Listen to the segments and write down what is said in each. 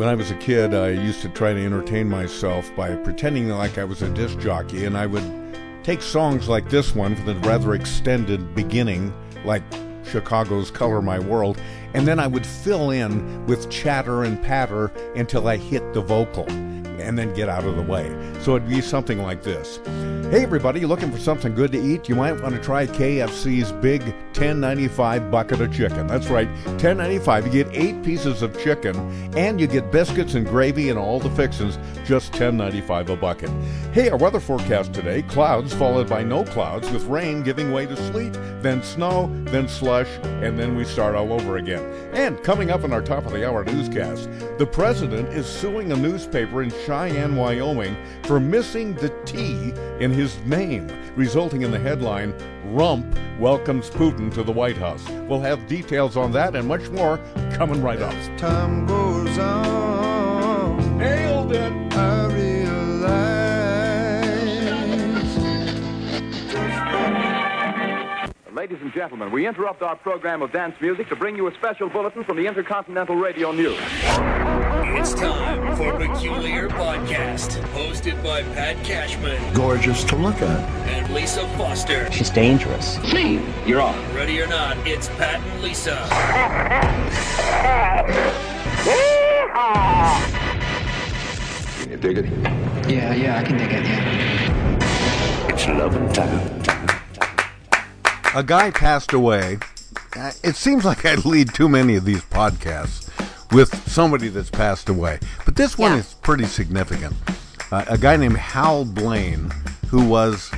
When I was a kid, I used to try to entertain myself by pretending like I was a disc jockey, and I would take songs like this one for the rather extended beginning, like Chicago's Color My World, and then I would fill in with chatter and patter until I hit the vocal and then get out of the way. So it'd be something like this. Hey everybody, looking for something good to eat? You might want to try KFC's big 10.95 bucket of chicken. That's right, 10.95. You get 8 pieces of chicken and you get biscuits and gravy and all the fixings, just 10.95 a bucket. Hey, our weather forecast today, clouds followed by no clouds with rain giving way to sleet, then snow, then slush, and then we start all over again. And coming up in our top of the hour newscast, the president is suing a newspaper in Cheyenne, Wyoming for missing the T in his name, resulting in the headline Rump welcomes Putin to the White House. We'll have details on that and much more coming right up. As time goes on, Nailed it! I realize. Ladies and gentlemen, we interrupt our program of dance music to bring you a special bulletin from the Intercontinental Radio News. It's time for Peculiar Podcast, hosted by Pat Cashman Gorgeous to look at. and Lisa Foster. She's dangerous. Me, you're on. Ready or not, it's Pat and Lisa. Can you dig it? Yeah, yeah, I can dig it, yeah. It's loving time. A guy passed away. Uh, It seems like I lead too many of these podcasts with somebody that's passed away. But this one Yeah. is pretty significant. Uh, a guy named Hal Blaine, who was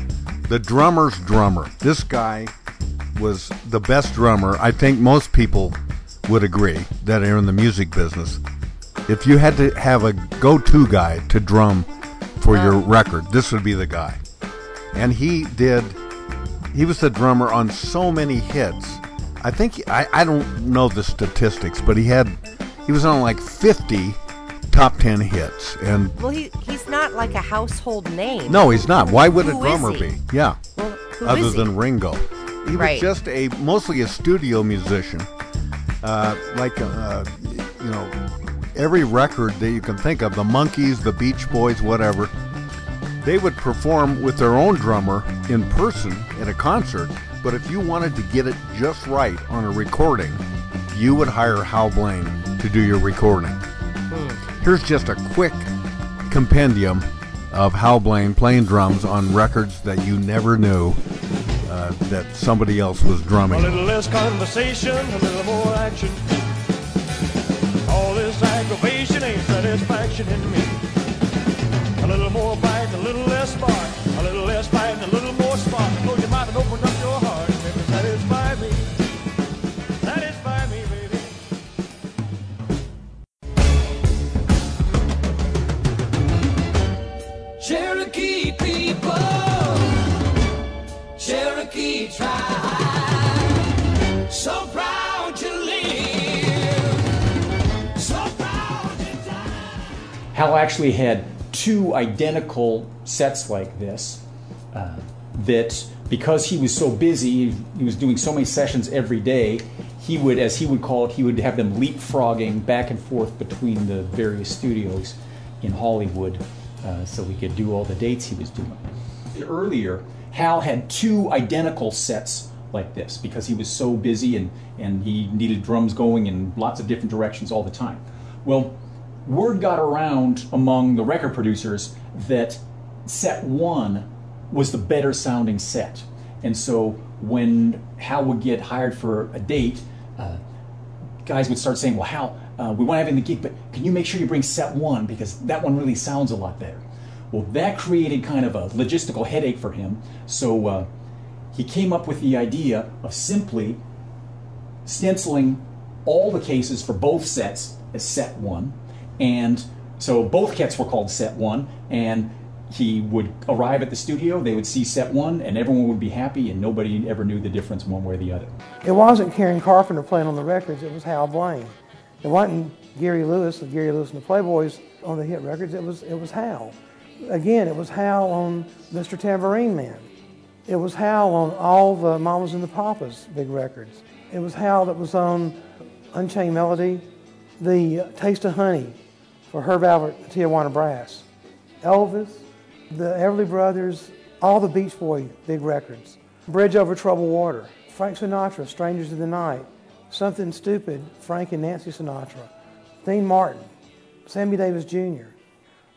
the drummer's drummer. This guy was the best drummer. I think most people would agree that are in the music business. If you had to have a go to guy to drum for your record, this would be the guy. And he did he was the drummer on so many hits. I think I, I don't know the statistics, but he had he was on like 50 top 10 hits. And Well, he he's not like a household name. no, he's not. Why would a drummer be? Yeah. Well, other than Ringo. He was just a mostly a studio musician. Uh, like uh, you know, every record that you can think of, the Monkees, the Beach Boys, whatever, they would perform with their own drummer in person at a concert. But if you wanted to get it just right on a recording, you would hire Hal Blaine to do your recording. Here's just a quick compendium of Hal Blaine playing drums on records that you never knew uh, that somebody else was drumming. A little less conversation, a little more action. All this aggravation ain't satisfaction in me. A little more bite, a little less spark. A little less bite, a little more spark. Close your mouth and open up Hal actually had two identical sets like this uh, that because he was so busy, he was doing so many sessions every day, he would, as he would call it, he would have them leapfrogging back and forth between the various studios in Hollywood uh, so he could do all the dates he was doing. Earlier, Hal had two identical sets like this because he was so busy and, and he needed drums going in lots of different directions all the time. Well, word got around among the record producers that set one was the better sounding set. And so when Hal would get hired for a date, uh, guys would start saying, Well, Hal, uh, we want to have in the gig, but can you make sure you bring set one because that one really sounds a lot better? Well, that created kind of a logistical headache for him. So uh, he came up with the idea of simply stenciling all the cases for both sets as set one. And so both kits were called set one. And he would arrive at the studio, they would see set one, and everyone would be happy, and nobody ever knew the difference one way or the other. It wasn't Karen Carpenter playing on the records, it was Hal Blaine. It wasn't Gary Lewis, the Gary Lewis and the Playboys on the hit records, it was, it was Hal. Again, it was Hal on Mr. Tambourine Man. It was Hal on all the Mamas and the Papas big records. It was Hal that was on Unchained Melody, the Taste of Honey for Herb Alpert Tijuana Brass. Elvis, the Everly Brothers, all the Beach Boy big records. Bridge Over Troubled Water, Frank Sinatra, Strangers in the Night, Something Stupid, Frank and Nancy Sinatra, Dean Martin, Sammy Davis Jr.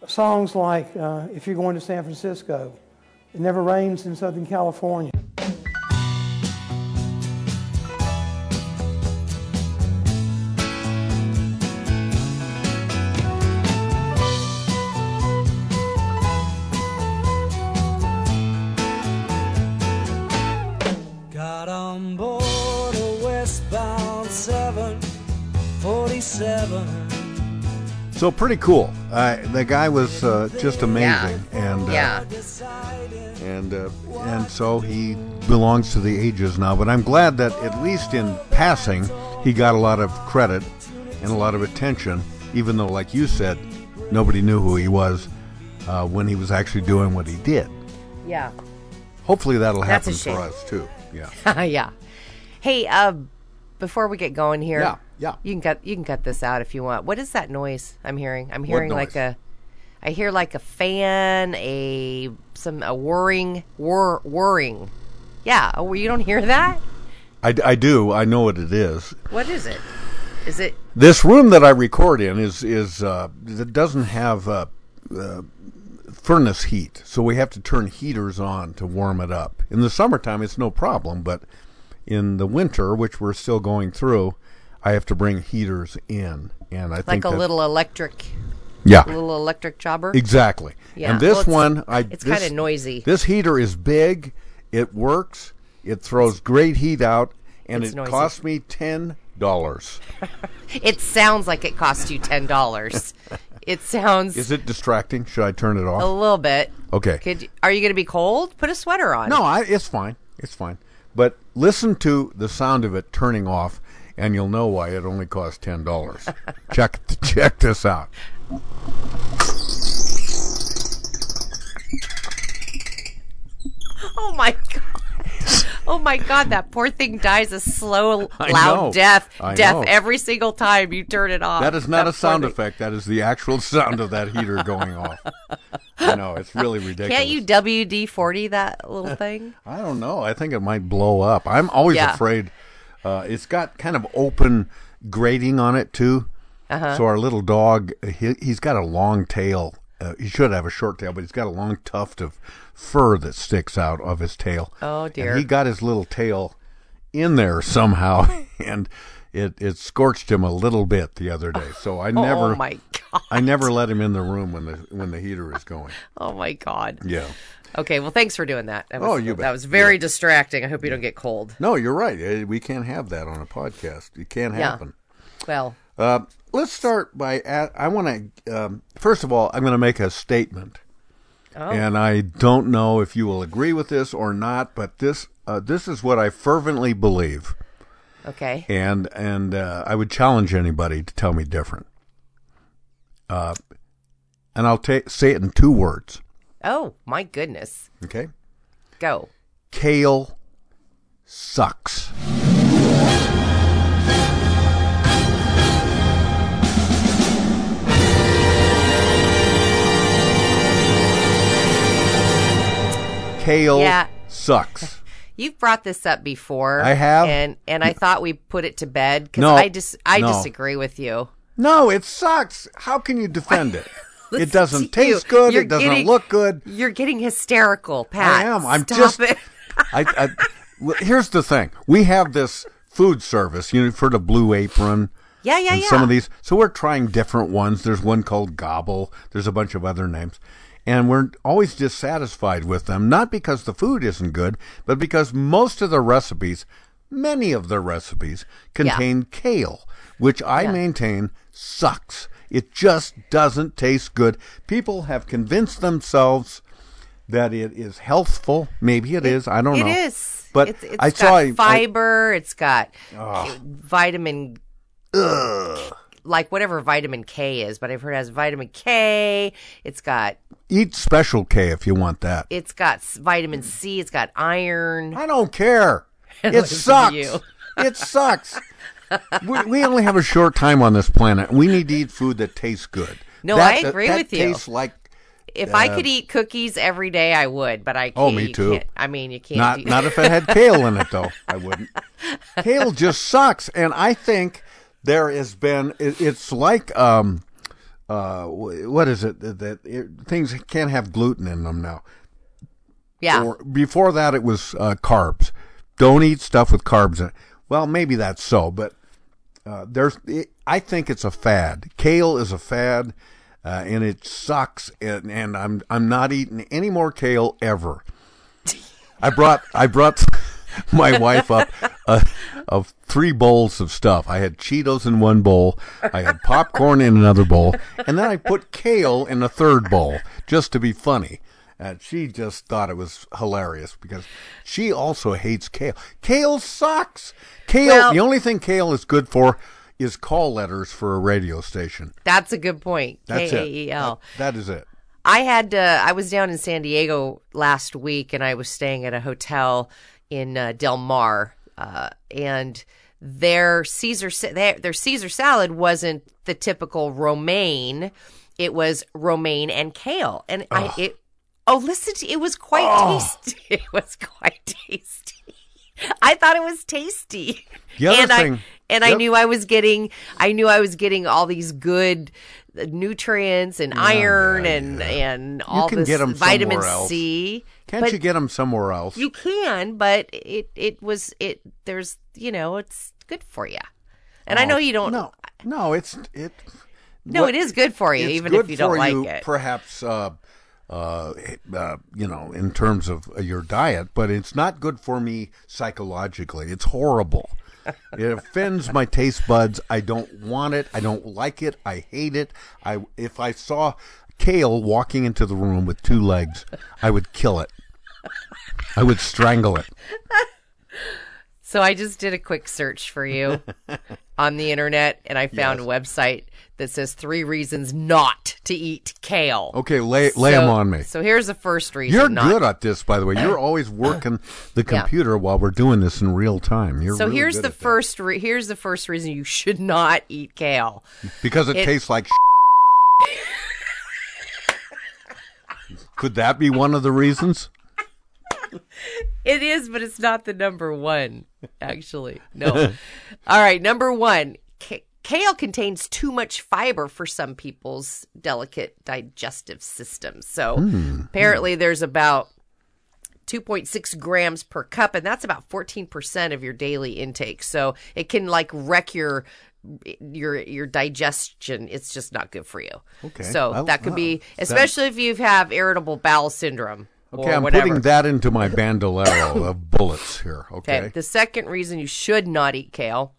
Songs like uh, If You're Going to San Francisco, It Never Rains in Southern California. So pretty cool. Uh, the guy was uh, just amazing, and uh, Yeah. and uh, and so he belongs to the ages now. But I'm glad that at least in passing, he got a lot of credit and a lot of attention, even though, like you said, nobody knew who he was uh, when he was actually doing what he did. Yeah. Hopefully, that'll That's happen for us too. Yeah. yeah. Hey, uh, before we get going here, Yeah, yeah. you can cut you can cut this out if you want. What is that noise I'm hearing? I'm hearing like a, I hear like a fan, a some a whirring, whir, whirring. Yeah, oh, you don't hear that? I, I do. I know what it is. What is it? Is it? This room that I record in is is uh, it doesn't have uh, uh, furnace heat, so we have to turn heaters on to warm it up. In the summertime, it's no problem, but in the winter, which we're still going through, I have to bring heaters in, and I Like think a that- little electric, yeah, little electric jobber. exactly. Yeah, And this well, one, I it's kinda noisy. This heater is big. It works. It throws great heat out, and It's it noisy. cost me ten dollars. It sounds like it cost you ten dollars. it sounds Is it distracting? Should I turn it off? a little bit. Okay. Could are you going to be cold? Put a sweater on. No, I, it's fine. It's fine. But listen to the sound of it turning off, and you'll know why it only cost ten dollars. check check this out. Oh my god. Oh my god, that poor thing dies a slow, loud death. I death know. every single time you turn it off. That is not That a sound thing. effect. That is the actual sound of that heater going off. I know it's really ridiculous. Can't you WD forty that little thing? I don't know. I think it might blow up. I'm always Yeah. afraid. Uh, it's got kind of open grating on it too. Uh-huh. So our little dog, he, he's got a long tail. Uh, he should have a short tail, but he's got a long tuft of fur that sticks out of his tail. Oh, And dear. he got his little tail in there somehow, and it it scorched him a little bit the other day. So I never, Oh my god. I never let him in the room when the when the heater is going. Oh my god. Yeah. Okay, well thanks for doing that. that was, Oh, you bet. That was very distracting. I hope you don't get cold. No, you're right. Uh, We can't have that on a podcast. It can't Yeah. happen. Well, Uh, let's start by. I want to. Um, first of all, I'm going to make a statement, Oh. and I don't know if you will agree with this or not. But this uh, this is what I fervently believe, okay. and and uh, I would challenge anybody to tell me different. Uh, and I'll ta- say it in two words. Oh my goodness. Okay, Go. kale sucks. Kale Yeah. sucks. You've brought this up before. I have. and and I thought we put it to bed because No, I dis- I no. disagree with you. No, it sucks. How can you defend it? It doesn't to you. taste good. You're it doesn't getting- look good. You're getting hysterical, Pat. I am. I'm Stop just. it. I, I, well, here's the thing. We have this food service. You know, for the Blue Apron. Yeah, yeah, yeah. Some of these. So we're trying different ones. There's one called Gobble. There's a bunch of other names. And we're always dissatisfied with them, not because the food isn't good, but because most of the recipes, many of the recipes, contain kale, which I Yeah. maintain sucks. It just doesn't taste good. People have convinced themselves that it is healthful. Maybe it is. I don't It know. It is. But it's, it's I got saw fiber. it's got vitamin, like whatever vitamin K is. But I've heard it has vitamin K. It's got eat special K if you want that. it's got vitamin C. It's got iron. I don't care. It sucks. It sucks. we, we only have a short time on this planet. We need to eat food that tastes good, No, That- I agree that with you. Tastes like If I uh, could eat cookies every day, I would. But I can't. Oh, me too. I mean, you can't. not not if it had kale in it though. I wouldn't. Kale just sucks, and I think there has been. It, it's like um, uh, what is it that, it, things can't have gluten in them now. yeah. Or before that, it was uh, carbs. Don't eat stuff with carbs in it. Well, maybe that's so, but uh, there's. It, I think it's a fad. Kale is a fad, uh, and it sucks. And, and I'm I'm not eating any more kale ever. I brought I brought my wife up uh, of three bowls of stuff. I had Cheetos in one bowl, I had popcorn in another bowl, and then I put kale in a third bowl just to be funny. And she just thought it was hilarious because she also hates kale. Kale sucks. Kale. Well- the only thing kale is good for is call letters for a radio station. That's a good point. That's K it. A E L. That- that is it. I had uh, I was down in San Diego last week, and I was staying at a hotel in uh, Del Mar, uh, and their Caesar their, their Caesar salad wasn't the typical romaine; it was romaine and kale, and I it. Oh, listen! To, it was quite tasty. It was quite tasty. I thought it was tasty, The other and I thing- and I knew I was getting I knew I was getting all these good nutrients and iron yeah, and yeah. and all this vitamin. C. Can't but you get them somewhere else? You can, but it it was it. There's you know it's good for you, and I know you don't. Oh, No, no, it's it. No, what- it is good for you, even if you don't like you, it. Perhaps, uh, uh, uh, you know, in terms of uh, your diet, but it's not good for me psychologically. It's horrible. It offends my taste buds. I don't want it. I don't like it. I hate it. I if I saw kale walking into the room with two legs, I would kill it. I would strangle it. So I just did a quick search for you on the internet, and I found a website that says three reasons not to eat kale. Okay, lay lay them on me. So here's the first reason. You're not good at this, by the way. You're always working the Yeah. computer while we're doing this in real time. You're So really here's the first. Re- here's the first reason you should not eat kale. because it, it- tastes like. Could that be one of the reasons? It is, but it's not the number one. Actually, no. All right, number one. K- kale contains too much fiber for some people's delicate digestive systems. So hmm. apparently, there's about 2.6 grams per cup, and that's about 14% of your daily intake. So it can like wreck your your your digestion. It's just not good for you. Okay. So that could be, especially if you have irritable bowel syndrome. Okay, I'm whatever. putting that into my bandolero of bullets here. Okay. Okay. The second reason you should not eat kale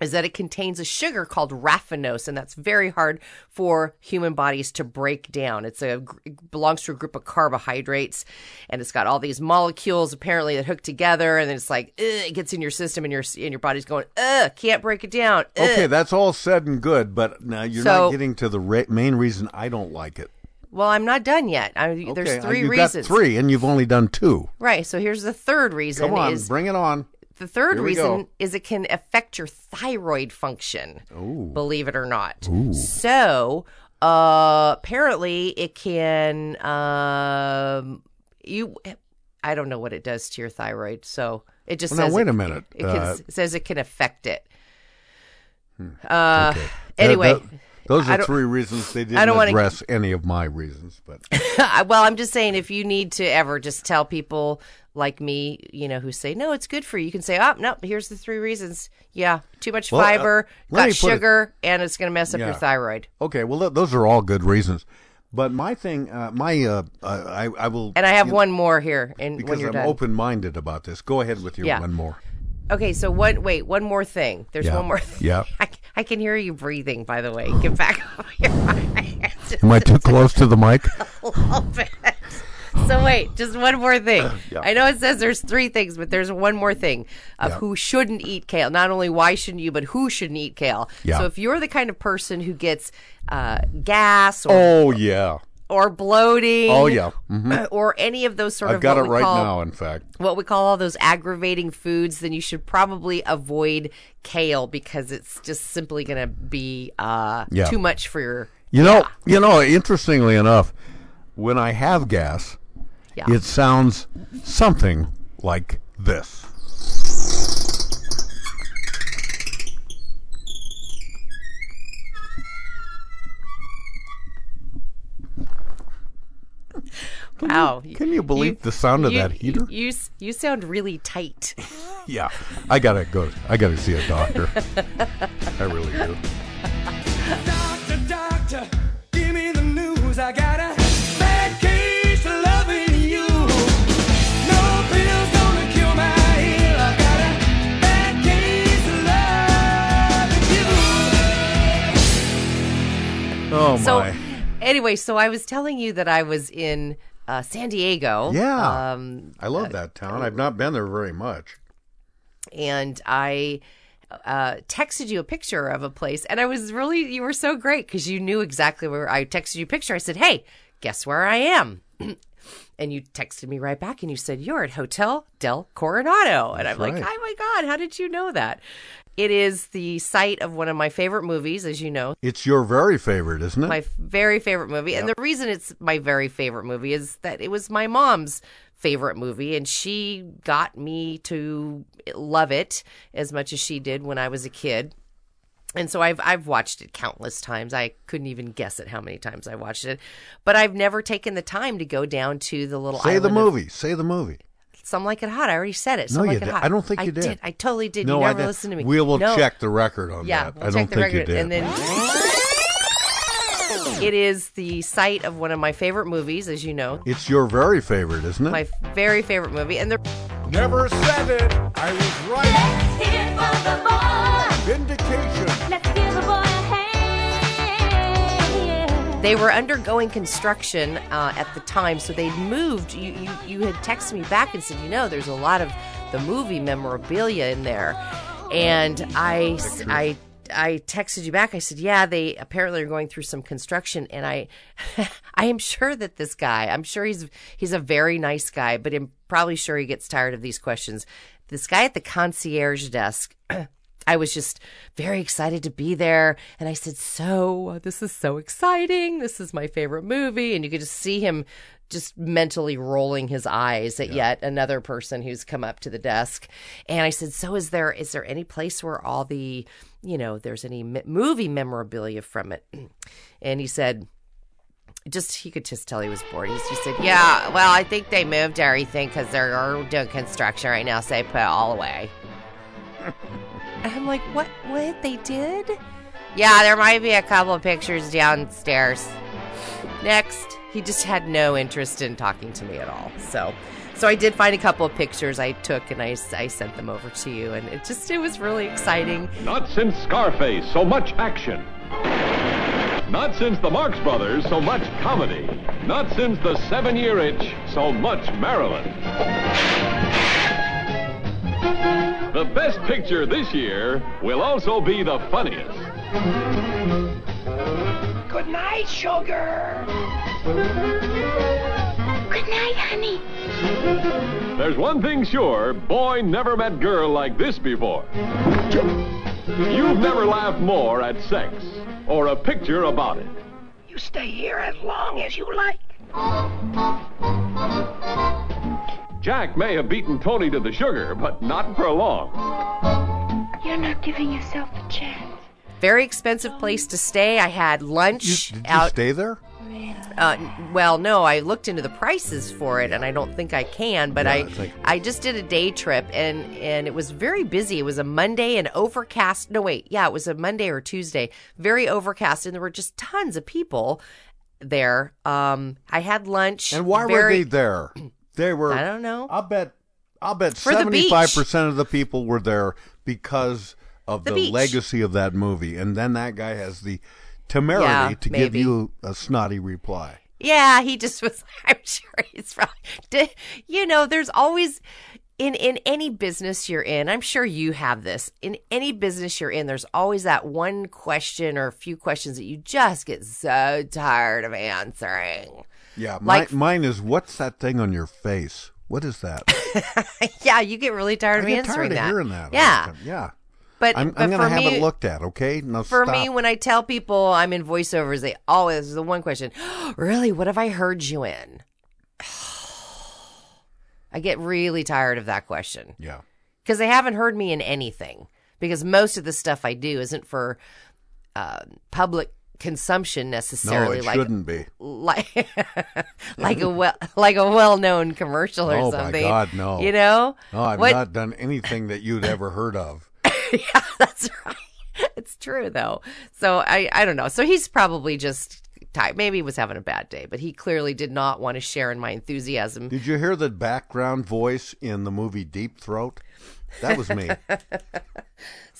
is that it contains a sugar called raffinose, and that's very hard for human bodies to break down. It's a it belongs to a group of carbohydrates, and it's got all these molecules apparently that hook together, and then it's like it gets in your system, and your and your body's going, ugh, can't break it down. ugh." Okay, that's all said and good, but now you're So- not getting to the ra- main reason I don't like it. Well, I'm not done yet. I, there's three you've reasons. got three, and you've only done two. Right. So here's the third reason Come on, is bring it on. The third Here we reason go. is it can affect your thyroid function. Believe it or not. Ooh. So uh, apparently it can um, you. I don't know what it does to your thyroid. So it just Well, now, says wait it- a minute. It, can, Uh, says it can affect it. Uh, Okay. Anyway. Th- th- those are three reasons they didn't don't wanna- address any of my reasons, but well, I'm just saying if you need to ever just tell people like me, you know, who say no, it's good for you. You can say, oh no, here's the three reasons. Yeah, too much Well, uh, fiber, me got put it- sugar, and it's going to mess up your thyroid. okay. Well, th- those are all good reasons. But my thing, uh, my, uh, uh, I, I will. And I have one more here, and when because I'm open-minded about this. Go ahead with your Yeah. one more. Okay, so one. Wait, one more thing. There's Yeah. one more. Thing. Yeah. I, I can hear you breathing. By the way, get back here. Am I too close to the mic? a little bit. So wait, just one more thing. Yeah. I know it says there's three things, but there's one more thing of Yeah. who shouldn't eat kale. Not only why shouldn't you, but who shouldn't eat kale. Yeah. So if you're the kind of person who gets uh, gas or Oh yeah. Or bloating, Oh yeah. hmm or any of those sort of. I've got what it we right call, now. In fact. what we call all those aggravating foods, then you should probably avoid kale because it's just simply going to be uh, Yeah. too much for your You know, you know. Interestingly enough, when I have gas, Yeah. it sounds something like this. Wow. Can you believe the sound of you, that heater? You, s- you sound really tight. Yeah, I gotta go. I gotta see a doctor. I really do. Doctor, doctor, give me the news. I got a bad case of loving you. No pills gonna cure my ill. I got a bad case of loving you. Oh so, anyway, so I was telling you that I was in uh, San Diego. Yeah, Um, I love that town. I've not been there very much. and I uh, texted you a picture of a place, and I was really you were so great because you knew exactly where I texted you a picture. I said, "Hey, guess where I am." And you texted me right back and you said, You're at Hotel Del Coronado. And I'm like. Oh my God, how did you know that? It is the site of one of my favorite movies, as you know, It's your very favorite, isn't it? my very favorite movie. And the reason it's my very favorite movie is that it was my mom's favorite movie, and she got me to love it as much as she did when I was a kid. And so I've I've watched it countless times. I couldn't even guess at how many times I watched it, but I've never taken the time to go down to the little Say the island of- movie. Say the movie. Some like it hot. I already said it. No, Some you like it did- hot. I don't think you I did. I totally did. No, you I never didn't. listened to me. We will No. check the record on Yeah, that. we'll I don't the think record, you did. And then it is the site of one of my favorite movies, as you know, it's your very favorite, isn't it? my very favorite movie. And the Never said it. I was right. Vindication. They were undergoing construction uh, at the time, so they'd moved. You, you you had texted me back and said, you know, there's a lot of the movie memorabilia in there, and I, I, I texted you back. I said, "Yeah, they apparently are going through some construction." And I, I am sure that this guy, I'm sure he's he's a very nice guy, but I'm probably sure he gets tired of these questions. This guy at the concierge desk, I was just very excited to be there. And I said, So, this is so exciting. This is my favorite movie. And you could just see him just mentally rolling his eyes at yet another person who's come up to the desk. And I said, So, is there is there any place where all the, you know, there's any movie memorabilia from it? And he said, just he could just tell he was bored. He, just said, "Yeah, well, I think they moved everything because they're doing construction right now, so they put it all away." And I'm like, "What? What they did?" Yeah, there might be a couple of pictures downstairs. Next, he just had no interest in talking to me at all. So, so I did find a couple of pictures I took and I, I sent them over to you, and it just it was really exciting. Not since Scarface, so much action. Not since the Marx Brothers, so much comedy. Not since the Seven Year Itch, so much Marilyn. The best picture this year will also be the funniest. Good night, sugar. Good night, honey. There's one thing sure boy never met girl like this before. You've never laughed more at sex or a picture about it. You stay here as long as you like. Jack may have beaten Tony to the sugar, but not for long. You're not giving yourself a chance. Very expensive place to stay. I had lunch Did you out. stay there? Uh, well, no, I looked into the prices for it, and I don't think I can. But Yeah, I, like- I just did a day trip, and and it was very busy. It was a Monday and overcast. No, wait, yeah, it was a Monday or Tuesday. Very overcast, and there were just tons of people there. Um, I had lunch. And why were very- they there? They were. I don't know. I'll bet. I'll bet For the beach. seventy-five percent of the people were there because of The the, legacy of that movie, and then that guy has the temerity Yeah, to give you a snotty reply. Yeah, he just was. I'm sure he's probably. You know, there's always in in any business you're in. I'm sure you have this. In any business you're in, there's always that one question or a few questions that you just get so tired of answering. Yeah, Like- mine, is what's that thing on your face? What is that? yeah, you get really tired I of get answering tired of hearing that. Yeah. yeah. But, I'm, but I'm going to have me, it looked at. Okay, now For stop. me, when I tell people I'm in voiceovers, they always the one question. really, what have I heard you in? I get really tired of that question yeah. because they haven't heard me in anything. Because most of the stuff I do isn't for uh, public consumption necessarily. No, it like shouldn't be. like like a well like a well known commercial or Oh something. my God, no! You know? No, I've What- not done anything that you'd ever heard of. yeah, that's right. It's true though. So I I don't know. So he's probably just tired. Maybe he was having a bad day, but he clearly did not want to share in my enthusiasm. Did you hear the background voice in the movie Deep Throat? That was me.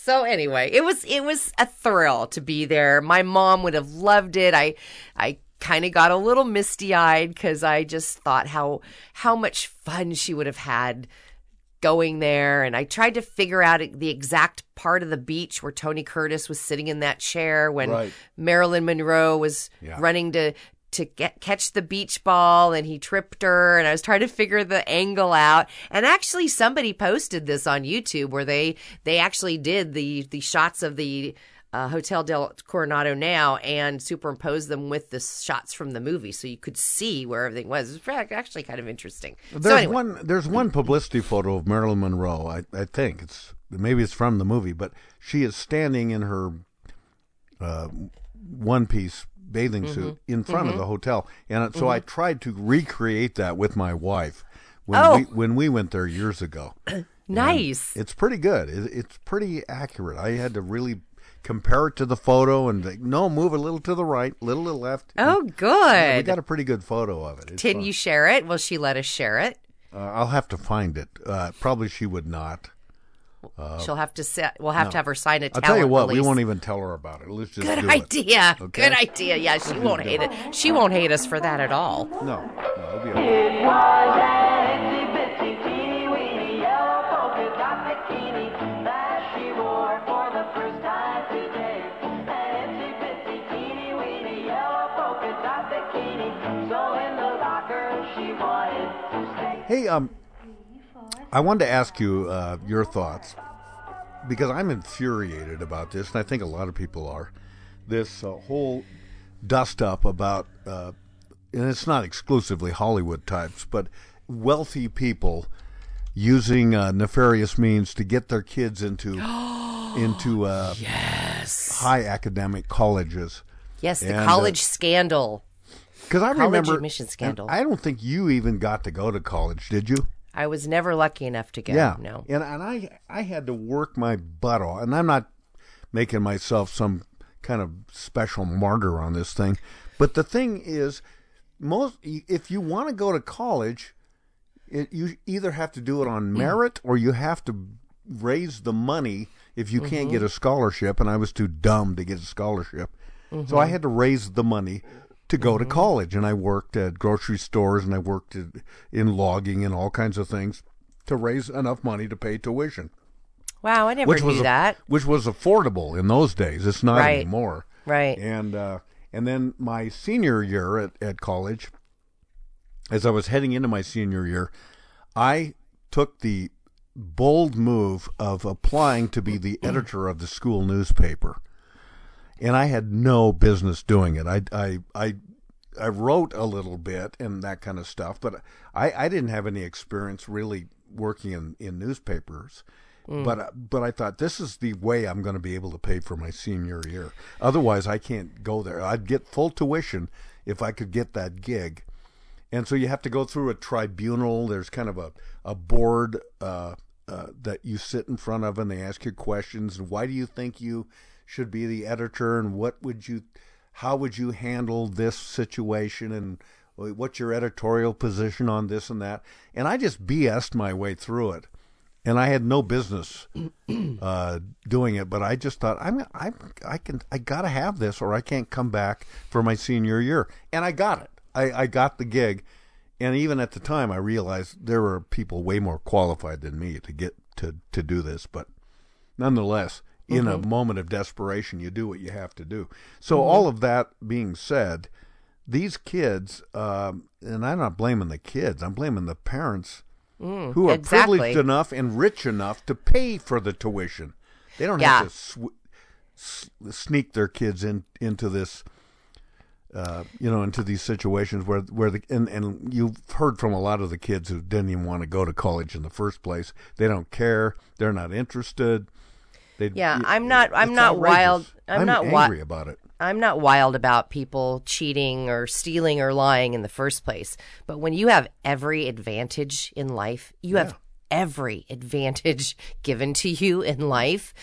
So anyway, it was it was a thrill to be there. My mom would have loved it. I I kind of got a little misty eyed because I just thought how how much fun she would have had going there. And I tried to figure out the exact part of the beach where Tony Curtis was sitting in that chair when Right. Marilyn Monroe was Yeah. running to to get catch the beach ball and he tripped her and I was trying to figure the angle out and actually somebody posted this on YouTube where they they actually did the the shots of the uh, Hotel del Coronado now and superimposed them with the shots from the movie so you could see where everything was. It was actually kind of interesting. There's so anyway, one. There's one publicity photo of Marilyn Monroe. I, I think it's maybe it's from the movie, but she is standing in her uh, one piece bathing Mm-hmm. suit in front of the hotel, and so I tried to recreate that with my wife when Oh. we when we went there years ago. nice. It's pretty good. It, it's pretty accurate. I had to really compare it to the photo and like, no, move a little to the right, little to the left. Oh, good. we got a pretty good photo of it. It's fun. you share it? Will she let us share it? Uh, I'll have to find it. Uh, probably she would not. She'll have to set. We'll have to have her sign a I'll tell you what, we won't even tell her about it. Let's just Good do it. idea. Okay? Good idea. Yeah, she won't hate it. She won't hate us for that at all. No, no, it'll be okay. Hey, um, I wanted to ask you uh, your thoughts because I'm infuriated about this, and I think a lot of people are. This uh, whole dust up about, uh, and it's not exclusively Hollywood types, but wealthy people using uh, nefarious means to get their kids into into uh, Yes. high academic colleges. Yes, the And, uh, college scandal. Because I College remember, admission and scandal. I don't think you even got to go to college, did you? I was never lucky enough to go. Yeah. No. And and I I had to work my butt off, and I'm not making myself some kind of special martyr on this thing, but the thing is, most if you want to go to college, it, you either have to do it on mm. merit or you have to raise the money if you can't mm-hmm. get a scholarship. And I was too dumb to get a scholarship, so I mm-hmm. had to raise the money to go to college. And I worked at grocery stores and I worked at, in logging and all kinds of things to raise enough money to pay tuition, Wow, I never which knew a- that. which was affordable in those days. It's not Right. anymore. Right. And uh, and then my senior year at, at college, as I was heading into my senior year, I took the bold move of applying to be the editor of the school newspaper. And I had no business doing it. I, I, I, I wrote a little bit and that kind of stuff, but I, I didn't have any experience really working in, in newspapers. But but I thought this is the way I'm going to be able to pay for my senior year. Otherwise, I can't go there. I'd get full tuition if I could get that gig. And so you have to go through a tribunal. There's kind of a, a board uh, uh, that you sit in front of, and they ask you questions. And why do you think you should be the editor? And what would you, how would you handle this situation? And what's your editorial position on this and that? And I just BS'd my way through it. And I had no business uh, doing it, but I just thought I'm I I can I gotta have this, or I can't come back for my senior year. And I got it. I, I got the gig, and even at the time, I realized there were people way more qualified than me to get to to do this. But nonetheless, in a moment of desperation, you do what you have to do. So all of that being said, these kids, um, and I'm not blaming the kids. I'm blaming the parents who are exactly. privileged enough and rich enough to pay for the tuition. They don't Yeah. have to sw- sneak their kids in into this. Uh, you know, into these situations where where the and, and you've heard from a lot of the kids who didn't even want to go to college in the first place. They don't care. They're not interested. They, Yeah, I'm not- I'm not outrageous. wild- I'm not wi- angry about it. I'm not wild about people cheating or stealing or lying in the first place. But when you have every advantage in life, you have every advantage given to you in life,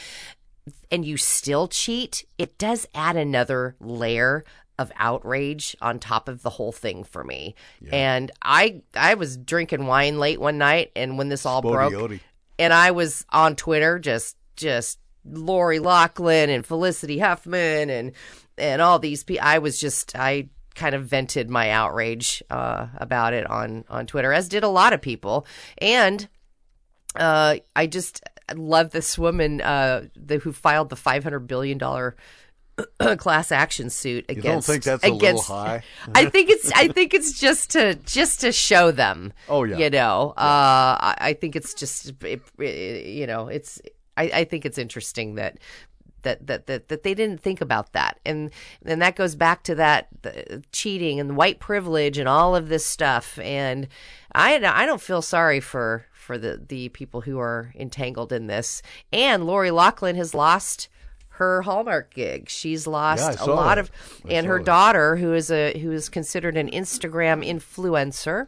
and you still cheat, it does add another layer of outrage on top of the whole thing for me. And I I was drinking wine late one night and when this all broke and I was on Twitter just just Lori Loughlin and Felicity Huffman and and all these people. I was just I kind of vented my outrage uh, about it on on Twitter, as did a lot of people, and uh, I just love this woman uh, the, who filed the five hundred billion dollar. class action suit against. You don't think that's a little high? I think it's I think it's just to just to show them. Oh, yeah. You know, uh, I, I think it's just it, it- you know it's I, I think it's interesting that. That, that, that, that they didn't think about that and and that goes back to that the cheating and white privilege and all of this stuff and I, I don't feel sorry for for the the people who are entangled in this and Lori Loughlin has lost her Hallmark gig. She's lost Yeah, a lot that. of, I and her that. daughter, who is a who is considered an Instagram influencer,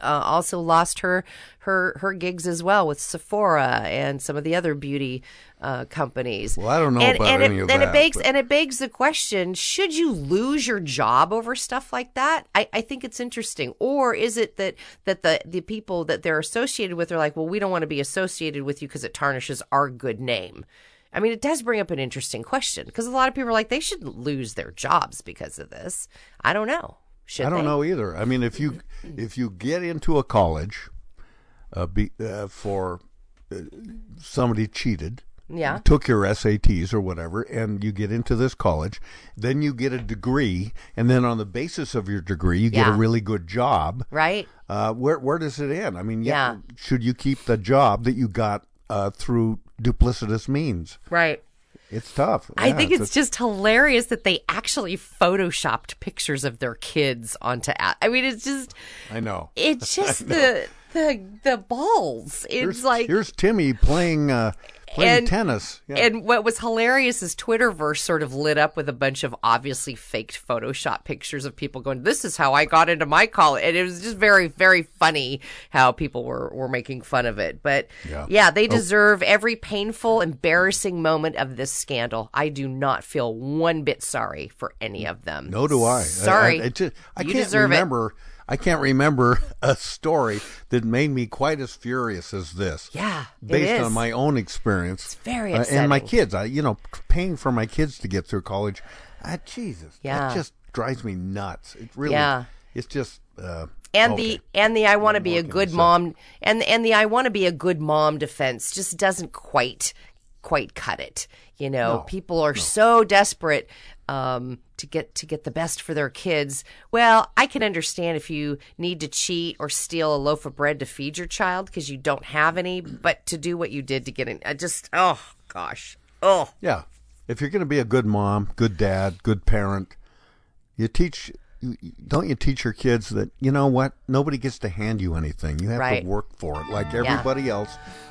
uh, also lost her her her gigs as well with Sephora and some of the other beauty uh, companies. Well, I don't know and, about and any it, of and that, it begs but- and it begs the question: Should you lose your job over stuff like that? I, I think it's interesting, or is it that that the the people that they're associated with are like, well, we don't want to be associated with you because it tarnishes our good name. I mean, it does bring up an interesting question because a lot of people are like, they shouldn't lose their jobs because of this. I don't know. Should I don't they? know either. I mean, if you if you get into a college, uh, be, uh, for uh, somebody cheated, Yeah. took your SATs or whatever, and you get into this college, then you get a degree, and then on the basis of your degree, you get a really good job. Right? Uh, where where does it end? I mean, yeah, Yeah. should you keep the job that you got uh, through duplicitous means? Right. It's tough. I think it's, a- just hilarious that they actually photoshopped pictures of their kids onto. I mean, it's just I know. it's just know. the the the balls. It's here's, like here's Timmy playing uh, playing And- tennis. Yeah. And what was hilarious is Twitterverse sort of lit up with a bunch of obviously faked Photoshop pictures of people going, "This is how I got into my college," and it was just very, very funny how people were were making fun of it. But Yeah. yeah, they Oh. deserve every painful, embarrassing moment of this scandal. I do not feel one bit sorry for any of them. No, do I. I- Sorry, I, I, I you can't deserve it. I can't remember a story that made me quite as furious as this. Yeah, it based on my own experience. It's very and my kids. I, you know, paying for my kids to get through college. Ah, Jesus, Yeah. that just drives me nuts. It really. Yeah. It's just. Uh, and okay. the and the I want to be a good mom and and the I want to be a good mom defense just doesn't quite quite cut it. You know, No, people are so desperate um, to get to get the best for their kids. Well, I can understand if you need to cheat or steal a loaf of bread to feed your child because you don't have any, but to do what you did to get in, I just oh gosh, oh Yeah. If you're going to be a good mom, good dad, good parent, you teach. Don't you teach your kids that you know what? Nobody gets to hand you anything. You have Right. to work for it, like Yeah. everybody else.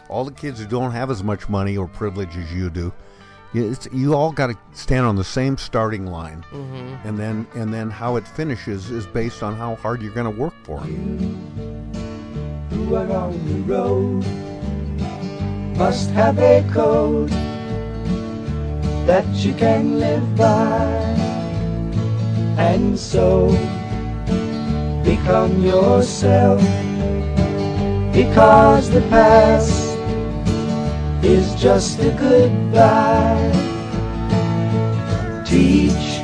All the kids who don't have as much money or privilege as you do, it's, you all got to stand on the same starting line, Mhm. and then and then how it finishes is based on how hard you're going to work for it. who are on the road must have a code that you can live by and so become yourself because the past is just a goodbye. Teach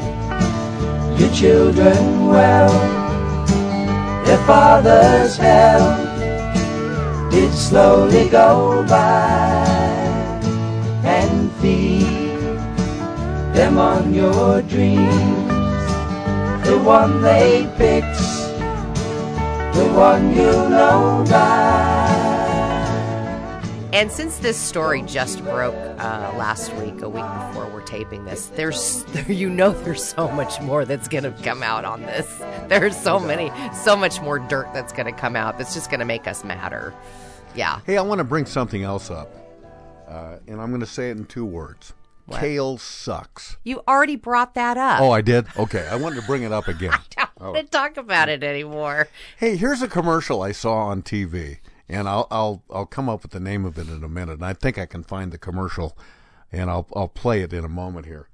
your children well. Their father's hell did slowly go by. And feed them on your dreams. The one they picked the one you know by And since this story just broke uh, last week, a week before we're taping this, there's there, you know there's so much more that's going to come out on this. There's so many, so much more dirt that's going to come out. That's just going to make us madder. Yeah. Hey, I want to bring something else up, uh, and I'm going to say it in two words. What? Kale sucks. You already brought that up. Oh, I did. Okay, I wanted to bring it up again. I don't want to talk about it anymore. Hey, here's a commercial I saw on TV, and I'll I'll I'll come up with the name of it in a minute. And I think I can find the commercial, and I'll I'll play it in a moment here.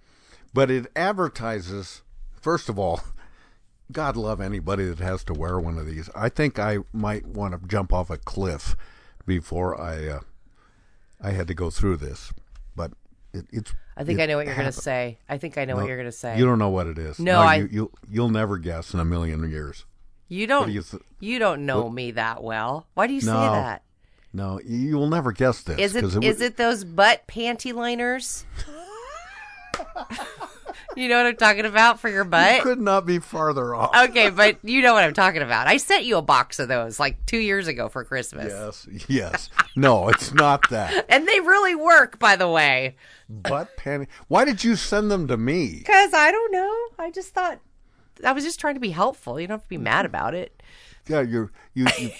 But it advertises, first of all, God love anybody that has to wear one of these. I think I might want to jump off a cliff before I uh, I had to go through this, but it, it's. I think it I know what you're going to say. I think I know No, what you're going to say. You don't know what it is. No, I- You, you you'll never guess in a million years. You don't. You, you don't know What- me that well. Why do you say that? No, you will never guess this. Is it 'cause is it those butt panty liners? you know what I'm talking about for your You butt? could not be farther off. Okay, but you know what I'm talking about. I sent you a box of those like two years ago for Christmas. Yes, yes. No, it's not that. And they really work, by the way. Butt panty. Why did you send them to me? Because I don't know. I just thought I was just trying to be helpful. You don't have to be mad about it. Yeah, you're you. you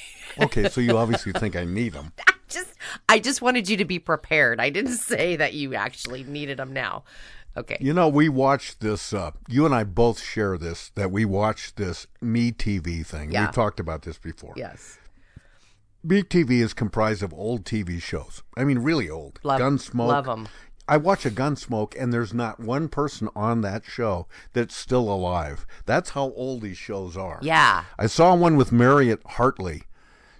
okay, so you obviously think I need them. I just I just wanted you to be prepared. I didn't say that you actually needed them now. Okay. You know, we watched this. Uh, you and I both share this. That we watched this Me TV thing. Yeah. We talked about this before. Yes. Me TV is comprised of old TV shows. I mean, really old. Love- Gunsmoke. love 'em. I watch a Gunsmoke, and there's not one person on that show that's still alive. That's how old these shows are. Yeah. I saw one with Mariette Hartley.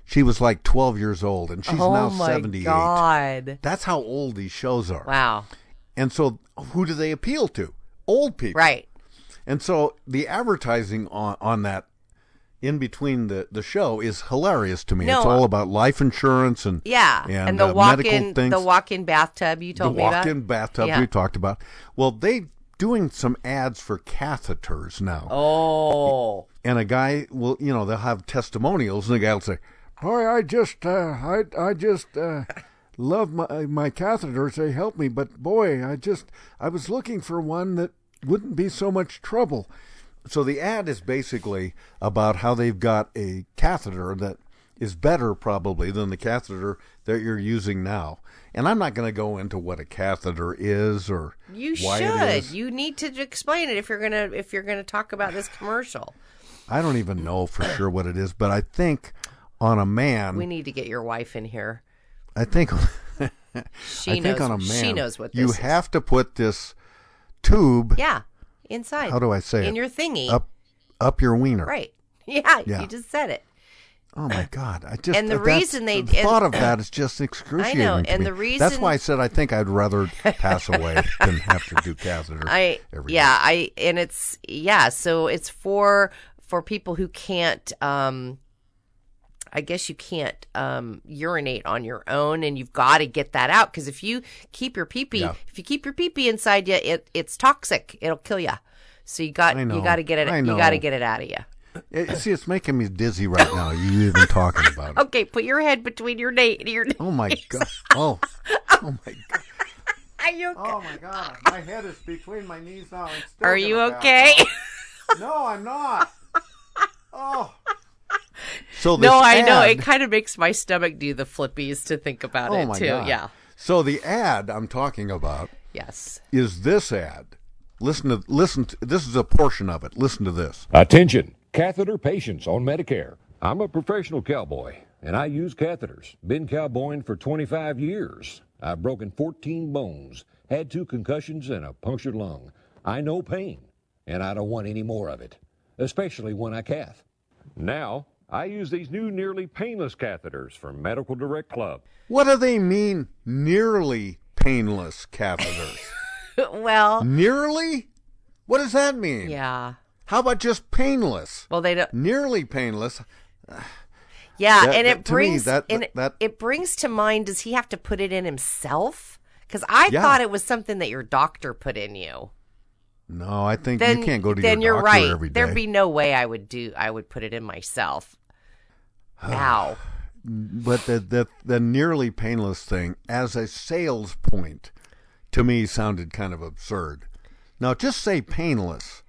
She was like 12 years old, and she's oh now my 78. god. That's how old these shows are. Wow. And so, who do they appeal to? Old people. Right. And so, the advertising on, on that in between the, the show is hilarious to me. No, it's all about life insurance and Yeah. and, And, the uh, walk medical in things. the walk in bathtub you the told me about. The walk-in bathtub Yeah. we talked about. Well, they doing some ads for catheters now. Oh. And a guy will, you know, they'll have testimonials, and the guy will say, "Boy, I just, uh, I, I just uh, love my my catheters. They help me, but boy, I just, I was looking for one that wouldn't be so much trouble." So the ad is basically about how they've got a catheter that is better probably than the catheter that you're using now. And I'm not going to go into what a catheter is or You why it should. is. You need to explain it if you're gonna if you're gonna talk about this commercial. I don't even know for sure what it is, but I think on a man, We need to get your wife in here. I think She I knows. think on a man, she knows what you is. have to put this tube. Yeah, inside. How do I say it? In your thingy. Up, up your wiener. Right. Yeah, Yeah. You just said it. Oh my God! I just And the reason they- the and- thought of that is just excruciating. and to me. the reason that's why I said I think I'd rather pass away than have to do catheters. I every yeah, I and it's yeah, so it's for for people who can't um I guess you can't um urinate on your own and you've got to get that out because if you keep your pee pee Yeah. if you keep your pee pee inside you it it's toxic. It'll kill you. So you got you got to get it you got to get it out of you. It- see, it's making me dizzy right now. You even talking about it. Okay, put your head between your knee and your Oh my God! Oh, oh my God! Are you okay? Oh my God! My head is between my knees now. Are you okay? out. No, I'm not. Oh. So this no, I know. It kind of makes my stomach do the flippies to think about oh it my too. God. Yeah. So the ad I'm talking about Yes. is this ad. Listen to listen. To, this is a portion of it. Listen to this. Attention, catheter patients on Medicare. I'm a professional cowboy, and I use catheters. Been cowboying for 25 years. I've broken 14 bones, had two concussions, and a punctured lung. I know pain, and I don't want any more of it, especially when I cath. Now, I use these new nearly painless catheters from Medical Direct Club. What do they mean? Nearly painless catheters. well, Nearly? What does that mean? yeah. How about just painless? Well, they don't. Nearly painless. Yeah, That- and that- it to me, brings that- and that- it, that- it brings to mind. Does he have to put it in himself? Because I Yeah. thought it was something that your doctor put in you. No, I think Then you can't go to then your you're doctor right. every day. There'd be no way I would do. I would put it in myself. Ow. but the, the the nearly painless thing as a sales point to me sounded kind of absurd. Now just say painless.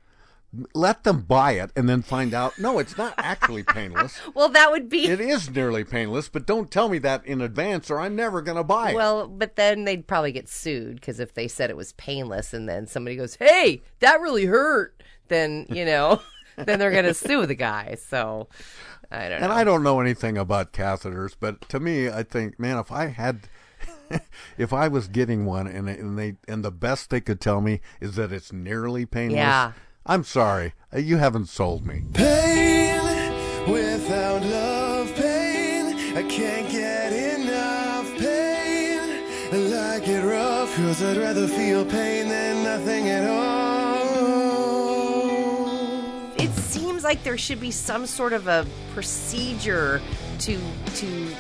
Let them buy it and then find out no, it's not actually painless. Well, that would be It is nearly painless, but don't tell me that in advance or I'm never going to buy it. Well, but then they'd probably get sued because if they said it was painless and then somebody goes, "Hey, that really hurt," then you know, then they're gonna sue the guy. So I don't know. And I don't know anything about catheters, but to me, I think, man, if I had, if I was getting one, and and they and the best they could tell me is that it's nearly painless. Yeah. I'm sorry, Uh, you haven't sold me. Pain without love, pain. I can't get enough pain. I like it rough, cause I'd rather feel pain than nothing at all. it seems like there should be some sort of a procedure to to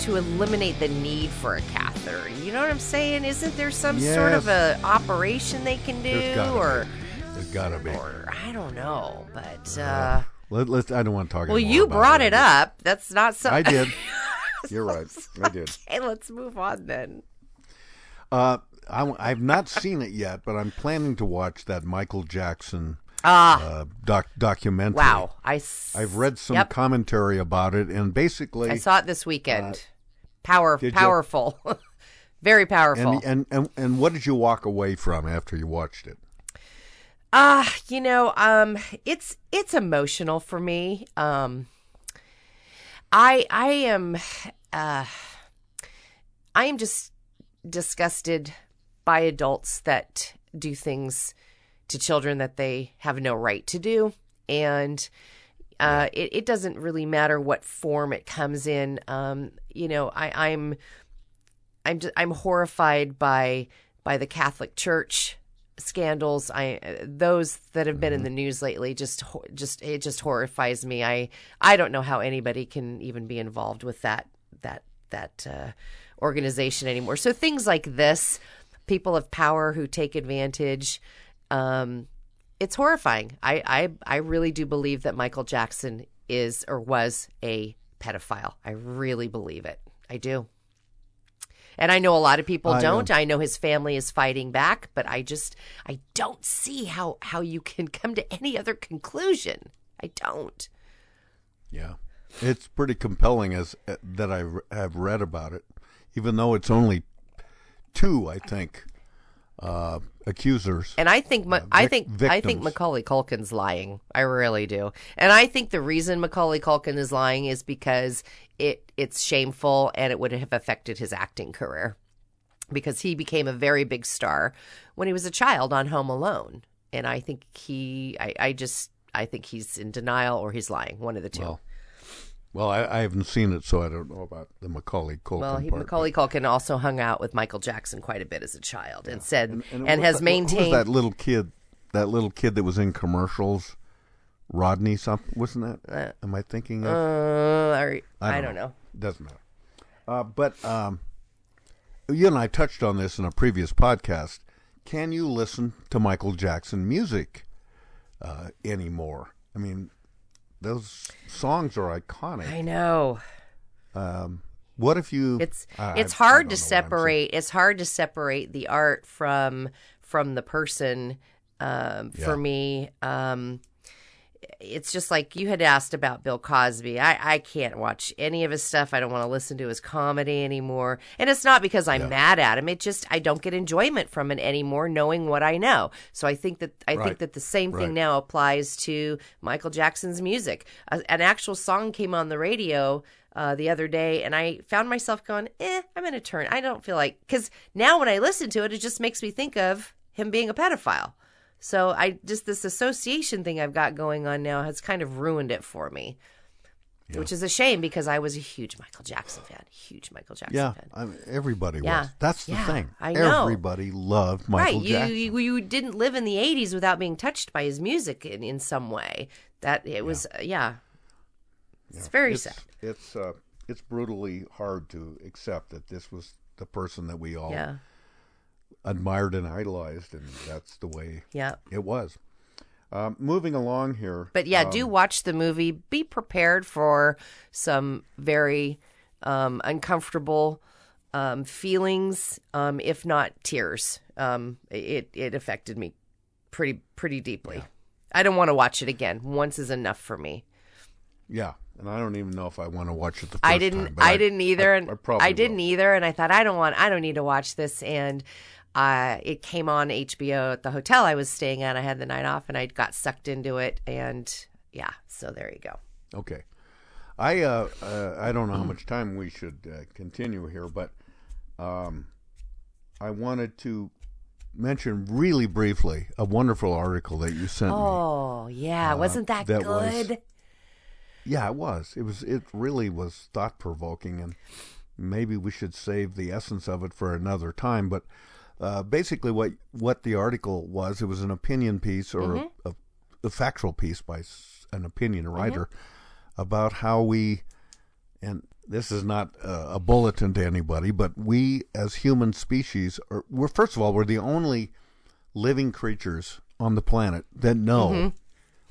to eliminate the need for a catheter. You know what I'm saying? Isn't there some sort of a operation they can do, or be. There's gotta be. or I don't know, but uh, Let, let's. I don't want to talk. About it. Well, you brought it up. That's not something I did. You're right. I did. Okay, let's move on then. Uh, I, I've not seen it yet, but I'm planning to watch that Michael Jackson Ah. uh, doc, documentary. Wow, I s- I've read some Yep. commentary about it, and basically, I saw it this weekend. Power, did ya? powerful, very powerful. and, and and and what did you walk away from after you watched it? Ah, you know, um, it's it's emotional for me. Um, I I am, uh, I am just disgusted by adults that do things to children that they have no right to do, and uh, it, it doesn't really matter what form it comes in. Um, you know, I, I'm I'm just, I'm horrified by by the Catholic Church scandals. I those that have been in the news lately just just it just horrifies me. I I don't know how anybody can even be involved with that that that uh, organization anymore. So things like this, people of power who take advantage. Um, it's horrifying. I, I I really do believe that Michael Jackson is or was a pedophile. I really believe it. I do. And I know a lot of people I, don't. I know his family is fighting back, but I just I don't see how how you can come to any other conclusion. I don't. Yeah, it's pretty compelling as uh, that I have read about it, even though it's only two, I think, uh, accusers. And I think uh, I vic- think I think. Macaulay Culkin's lying. I really do. And I think the reason Macaulay Culkin is lying is because it it's shameful and it would have affected his acting career. Because he became a very big star when he was a child on Home Alone. And I think he I, I just I think he's in denial or he's lying. One of the two. Well, well, I, I haven't seen it, so I don't know about the Macaulay Culkin Well, he, part. Macaulay Culkin also hung out with Michael Jackson quite a bit as a child, and said and, And what- has what- maintained. Was that little kid? That little kid that was in commercials. Rodney something wasn't that? Am I thinking? Of? Uh, I, I don't know. Doesn't matter. Uh, but um, you and I touched on this in a previous podcast. Can you listen to Michael Jackson music uh, anymore? I mean, those songs are iconic. I know. Um, what if you? It's I- it's I- I hard don't to know what I'm saying. separate. It's hard to separate the art from from the person. Um, Yeah. For me, um, it's just like you had asked about Bill Cosby. I, I can't watch any of his stuff. I don't want to listen to his comedy anymore. And it's not because I'm mad at him. It just I don't get enjoyment from it anymore, knowing what I know. So I think that I Right. think that the same thing Right. now applies to Michael Jackson's music. A, an actual song came on the radio uh, the other day, and I found myself going, "Eh, I'm going to turn." I don't feel like because now when I listen to it, it just makes me think of him being a pedophile. So I just this association thing I've got going on now has kind of ruined it for me, which is a shame because I was a huge Michael Jackson fan, huge Michael Jackson Yeah, fan. I mean, everybody Yeah. was. That's the Yeah, thing. I know. Everybody loved Michael right, Jackson. you, you you didn't live in the '80s without being touched by his music in, in some way. That it was, uh, yeah. It's very it's, sad. It's uh, it's brutally hard to accept that this was the person that we all Yeah. Admired and idolized, and that's the way Yeah. it was. Um, moving along here, But yeah, um, do watch the movie. Be prepared for some very um, uncomfortable um, feelings, um, if not tears. Um, it it affected me pretty pretty deeply. I don't want to watch it again. Once is enough for me. Yeah, and I don't even know if I want to watch it the first I didn't. time, but I, didn't either, I, and I probably didn't either. And I thought I don't want. I don't need to watch this. And uh, it came on HBO at the hotel I was staying at. I had the night off, and I got sucked into it. And yeah, so there you go. Okay. I uh, uh, I don't know how much time we should uh, continue here, but um, I wanted to mention really briefly a wonderful article that you sent me. Oh yeah, Uh, wasn't that, that was- good? Yeah, it was. It was. It really was thought provoking, and maybe we should save the essence of it for another time. But uh, basically, what what the article was, it was an opinion piece or Mhm. a, a, factual piece by an opinion writer about how we, and this is not a, a bulletin to anybody, but we as human species are. We're first of all, we're the only living creatures on the planet that know Mhm.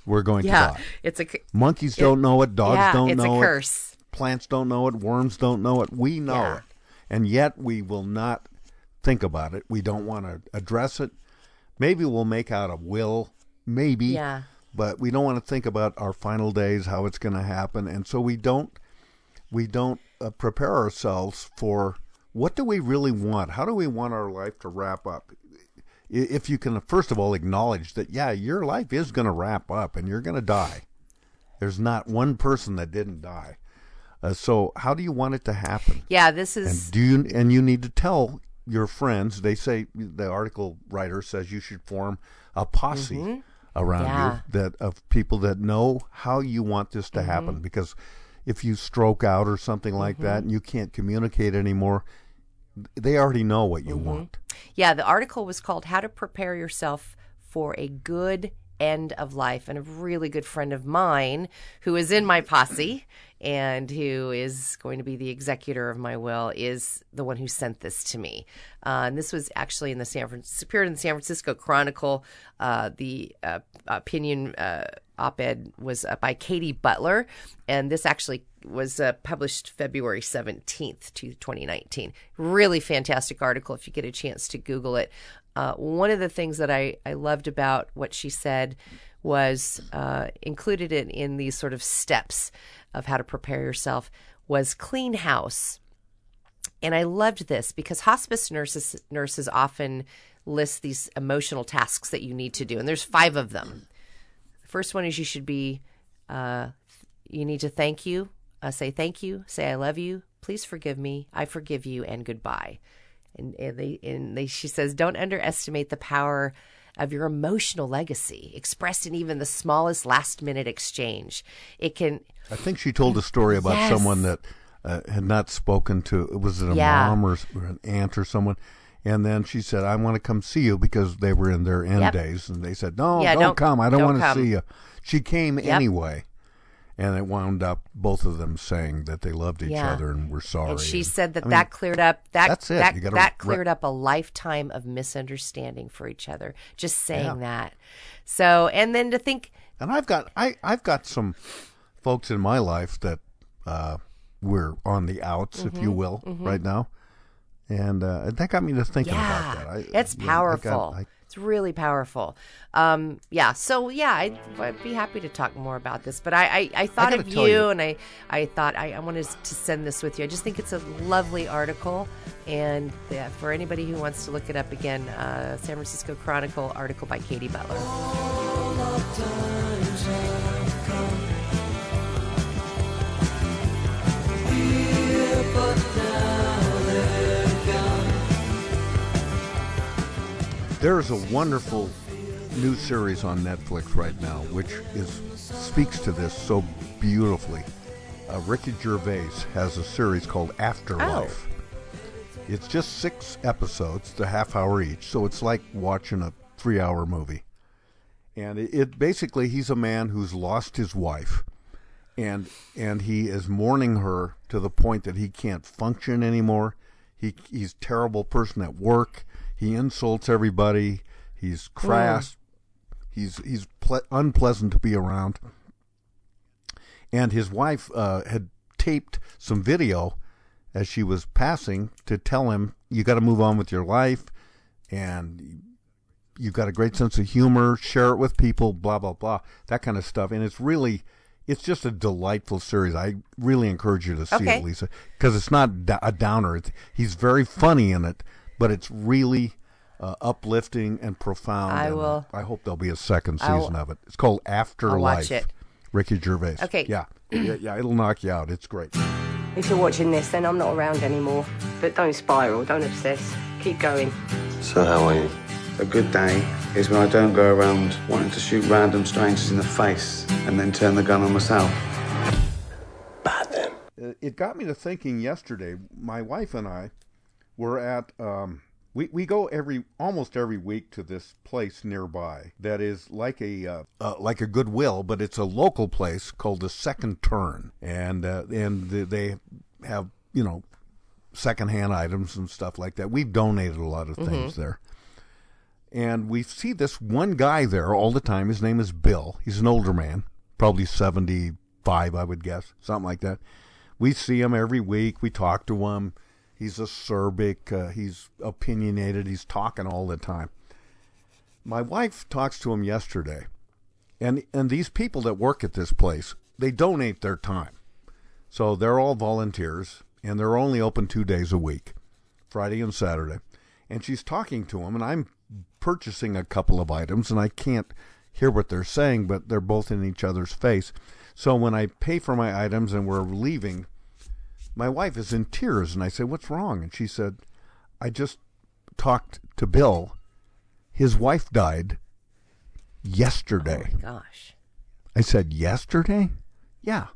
we're going Yeah, to die. it's a Monkeys it- don't know it. Dogs yeah, don't it's a know curse. it. Plants don't know it. Worms don't know it. We know Yeah. it, and yet we will not think about it. We don't want to address it. Maybe we'll make out a will. Maybe. Yeah. But we don't want to think about our final days, how it's going to happen, and so we don't. We don't uh, prepare ourselves for what do we really want? How do we want our life to wrap up? If you can, first of all, acknowledge that, yeah, your life is going to wrap up and you're going to die. There's not one person that didn't die. Uh, so, how do you want it to happen? Yeah, this is And do you and you need to tell your friends. They say the article writer says you should form a posse Mhm. around Yeah. you that of people that know how you want this to happen. Mhm. Because if you stroke out or something like that Mm-hmm. and you can't communicate anymore, they already know what Mm-hmm. you want. Yeah, the article was called How to Prepare Yourself for a Good End of Life. And a really good friend of mine who is in my posse and who is going to be the executor of my will is the one who sent this to me. Uh, and this was actually in the San Francisco, appeared in the San Francisco Chronicle. Uh, the uh, opinion uh, op ed was uh, by Katy Butler. And this actually was uh, published February 17th, to 2019. Really fantastic article if you get a chance to Google it. Uh, one of the things that I, I loved about what she said was uh, included in, in these sort of steps of how to prepare yourself was clean house. And I loved this because hospice nurses nurses often list these emotional tasks that you need to do, and there's five of them. The first one is you should be, uh, you need to thank you, uh, say thank you, say I love you, please forgive me, I forgive you, and goodbye. And, and they and they she says don't underestimate the power of your emotional legacy expressed in even the smallest last minute exchange. It can I think she told a story about Yes. someone that uh, had not spoken to. It was it a Yeah. mom or, or an aunt or someone? And then she said, "I want to come see you because they were in their end Yep. days." And they said, "No, Yeah, don't, don't- come. I don't, don't want to see you." She came Yep. anyway, and it wound up both of them saying that they loved each Yeah. other and were sorry. And she And- said that I mean, that cleared up that that's it. that that re- cleared up a lifetime of misunderstanding for each other. Just saying Yeah. that. So, and then to think And I've got I I've got some folks in my life that uh, we're on the outs, if you Mhm, will, mhm. right now, and uh, that got me to thinking yeah, about that. I, it's know, I got- powerful. I- it's really powerful. Um, yeah. So yeah, I'd, I'd be happy to talk more about this. But I, I, I thought gotta of you, you- and I, I thought I, I wanted to send this with you. I just think it's a lovely article, and yeah, for anybody who wants to look it up again, uh, San Francisco Chronicle article by Katy Butler. There's a wonderful new series on Netflix right now, which is speaks to this so beautifully. Uh, Ricky Gervais has a series called Afterlife. Oh. It's just six episodes, the half hour each, so it's like watching a three-hour movie. And it, it basically he's a man who's lost his wife, and and he is mourning her to the point that he can't function anymore. He he's a terrible person at work. He insults everybody. He's crass. He's he's ple- unpleasant to be around. And his wife uh, had taped some video, as she was passing to tell him, "You got to move on with your life, and you've got a great sense of humor. Share it with people. Blah blah blah. That kind of stuff." And it's really, it's just a delightful series. I really encourage you to see Okay. it, Lisa, because it's not a downer. It's, he's very funny in it, but it's really. Uh, uplifting and profound. I and, will- I hope there'll be a second I'll- season of it. It's called Afterlife. I'll watch it. Ricky Gervais. Okay. Yeah. yeah. Yeah. It'll knock you out. It's great. If you're watching this, then I'm not around anymore. But don't spiral, don't obsess. Keep going. So how are you? A good day is when I don't go around wanting to shoot random strangers in the face and then turn the gun on myself. Uh, It got me to thinking yesterday. My wife and I were at. Um, we, we go every almost every week to this place nearby that is like a uh, uh, like a Goodwill, but it's a local place called the Second Turn, and uh, and the, they have you know secondhand items and stuff like that. We've donated a lot of things Mhm. there. And we see this one guy there all the time. His name is Bill. He's an older man, probably 75, I would guess, something like that. We see him every week. We talk to him. He's acerbic. Uh, he's opinionated. He's talking all the time. My wife talks to him yesterday, and and these people that work at this place, they donate their time. So they're all volunteers, and they're only open two days a week, Friday and Saturday. And she's talking to him, and I'm purchasing a couple of items, and I can't hear what they're saying, but they're both in each other's face. So when I pay for my items and we're leaving, my wife is in tears, and I say, "What's wrong?" And she said, "I just talked to Bill. His wife died yesterday." Oh Gosh. I said, "Yesterday?" Yeah.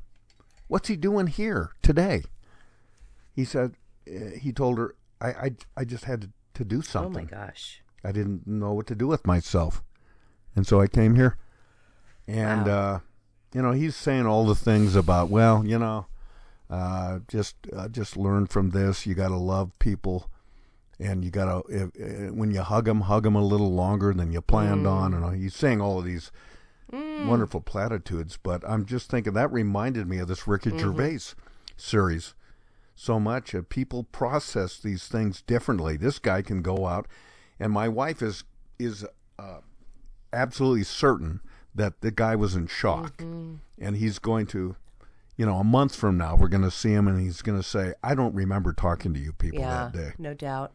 What's he doing here today? He said, uh, he told her, I, I, I just had to, to do something. Oh my gosh. I didn't know what to do with myself. And so I came here. And, uh, you know, he's saying all the things about, well, you know, uh, just uh, just learn from this. You got to love people. And you got to, uh, when you hug them, hug them a little longer than you planned Mm. on. And he's saying all of these wonderful platitudes. But I'm just thinking that reminded me of this Ricky Mhm. Gervais series so much. Uh, people process these things differently. This guy can go out, and my wife is is uh, absolutely certain that the guy was in shock, Mhm. and he's going to, you know, a month from now we're going to see him, and he's going to say, "I don't remember talking to you people yeah, that day. no doubt.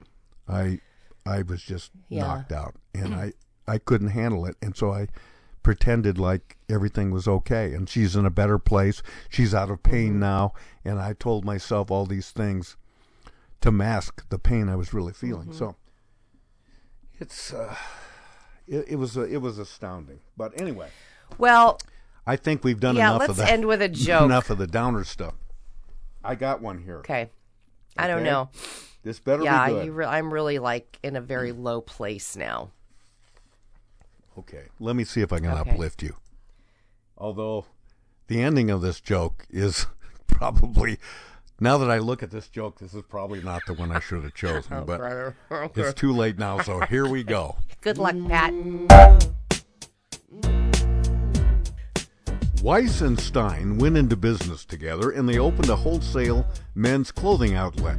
I I was just Yeah. knocked out, and I I couldn't handle it, and so I." pretended like everything was okay and she's in a better place she's out of pain Mm-hmm. now and i told myself all these things to mask the pain i was really feeling Mhm. so it's uh it, it was uh, it was astounding but anyway Well, i think we've done Yeah, enough of let's that end with a joke. enough of the downer stuff i got one here okay. I don't Okay? know. this better yeah, be good You re- I'm really like in a very low place now. Okay, let me see if I can Okay. uplift you. Although the ending of this joke is probably, now that I look at this joke, this is probably not the one I should have chosen, Oh, but it's too late now, so here we go. Good luck, Pat. Mm-hmm. Weiss and Stein went into business together and they opened a wholesale men's clothing outlet.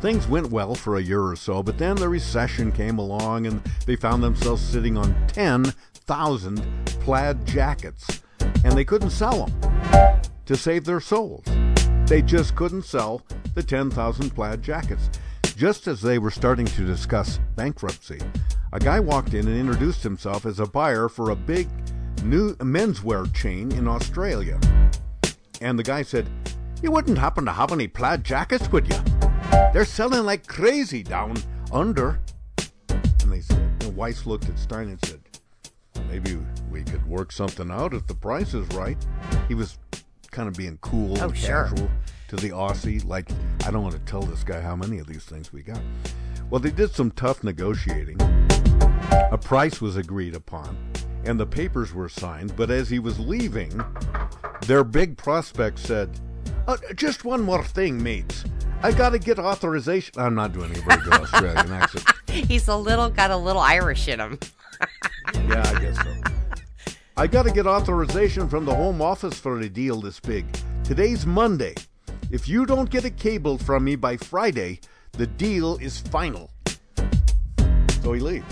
Things went well for a year or so, but then the recession came along and they found themselves sitting on 10,000 plaid jackets and they couldn't sell them to save their souls. They just couldn't sell the 10,000 plaid jackets. Just as they were starting to discuss bankruptcy, a guy walked in and introduced himself as a buyer for a big new menswear chain in Australia. And the guy said, You wouldn't happen to have any plaid jackets, would you? They're selling like crazy down under. And they said, and Weiss looked at Stein and said, Maybe we could work something out if the price is right. He was kind of being cool Oh, and sure. casual to the Aussie. Like, I don't want to tell this guy how many of these things we got. Well, they did some tough negotiating. A price was agreed upon, and the papers were signed. But as he was leaving, their big prospect said, uh, Just one more thing, mates. I got to get authorization. I'm not doing a very good Australian accent. He's a little got a little Irish in him. Yeah, I guess so. I got to get authorization from the Home Office for a deal this big. Today's Monday. If you don't get a cable from me by Friday, the deal is final. So he leaves.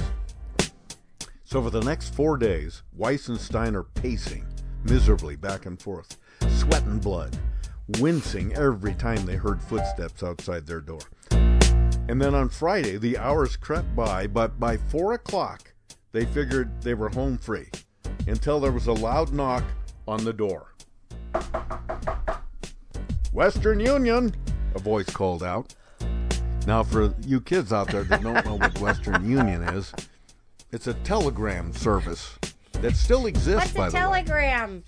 So for the next four days, Weiss and Stein are pacing miserably back and forth, sweating blood, wincing every time they heard footsteps outside their door. And then on Friday, the hours crept by, but by four o'clock, they figured they were home free until there was a loud knock on the door. Western Union, a voice called out. Now, for you kids out there that don't know what Western Union is, it's a telegram service that still exists, by What's a the way. telegram?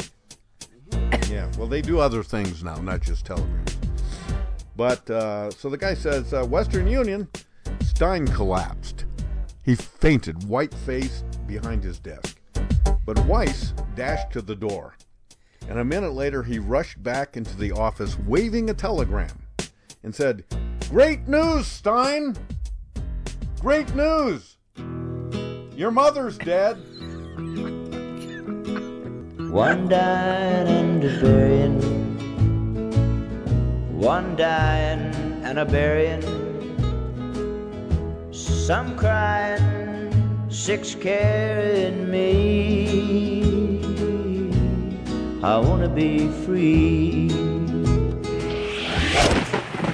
Yeah, well, they do other things now, not just telegrams. But uh, so the guy says, uh, Western Union, Stein collapsed. He fainted, white faced, behind his desk. But Weiss dashed to the door. And a minute later, he rushed back into the office waving a telegram and said, Great news, Stein! Great news! Your mother's dead. One dying and a burying. One dying and a burying. Some crying, six carrying me. I wanna be free.